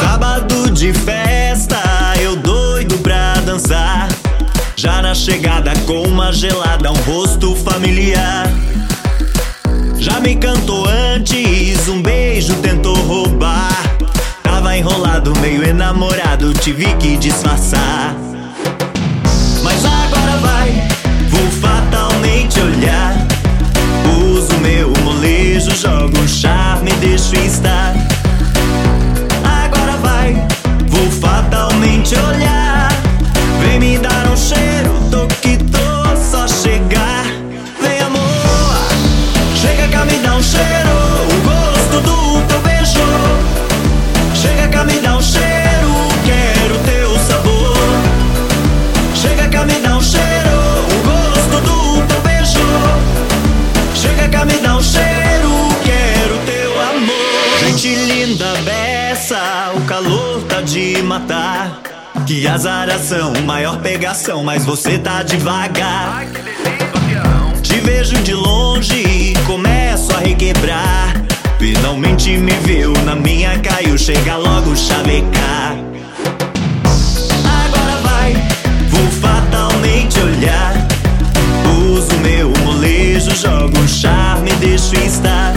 Sábado de festa, eu doido pra dançar. Já na chegada com uma gelada, um rosto familiar. Já me cantou antes, um beijo tentou roubar. Tava enrolado, meio enamorado, tive que disfarçar. Tá de matar. Que azaração, maior pegação, mas você tá devagar. Te vejo de longe e começo a requebrar. Finalmente me viu, na minha caiu, chega logo chavecar. Agora vai, vou fatalmente olhar. Uso meu molejo, jogo um charme, deixo estar.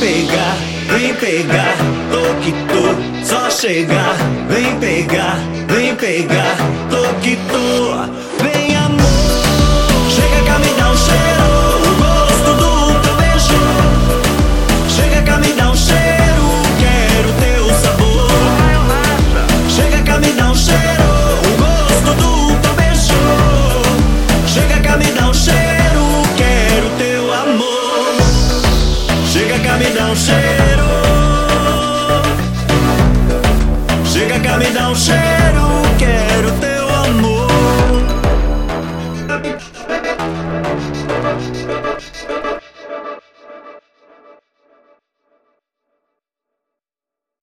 Pegar, vem pegar, tô que tô, só chegar. Vem pegar, vem pegar, tô que tô. Dá um cheiro. Chega cá, me dá um cheiro.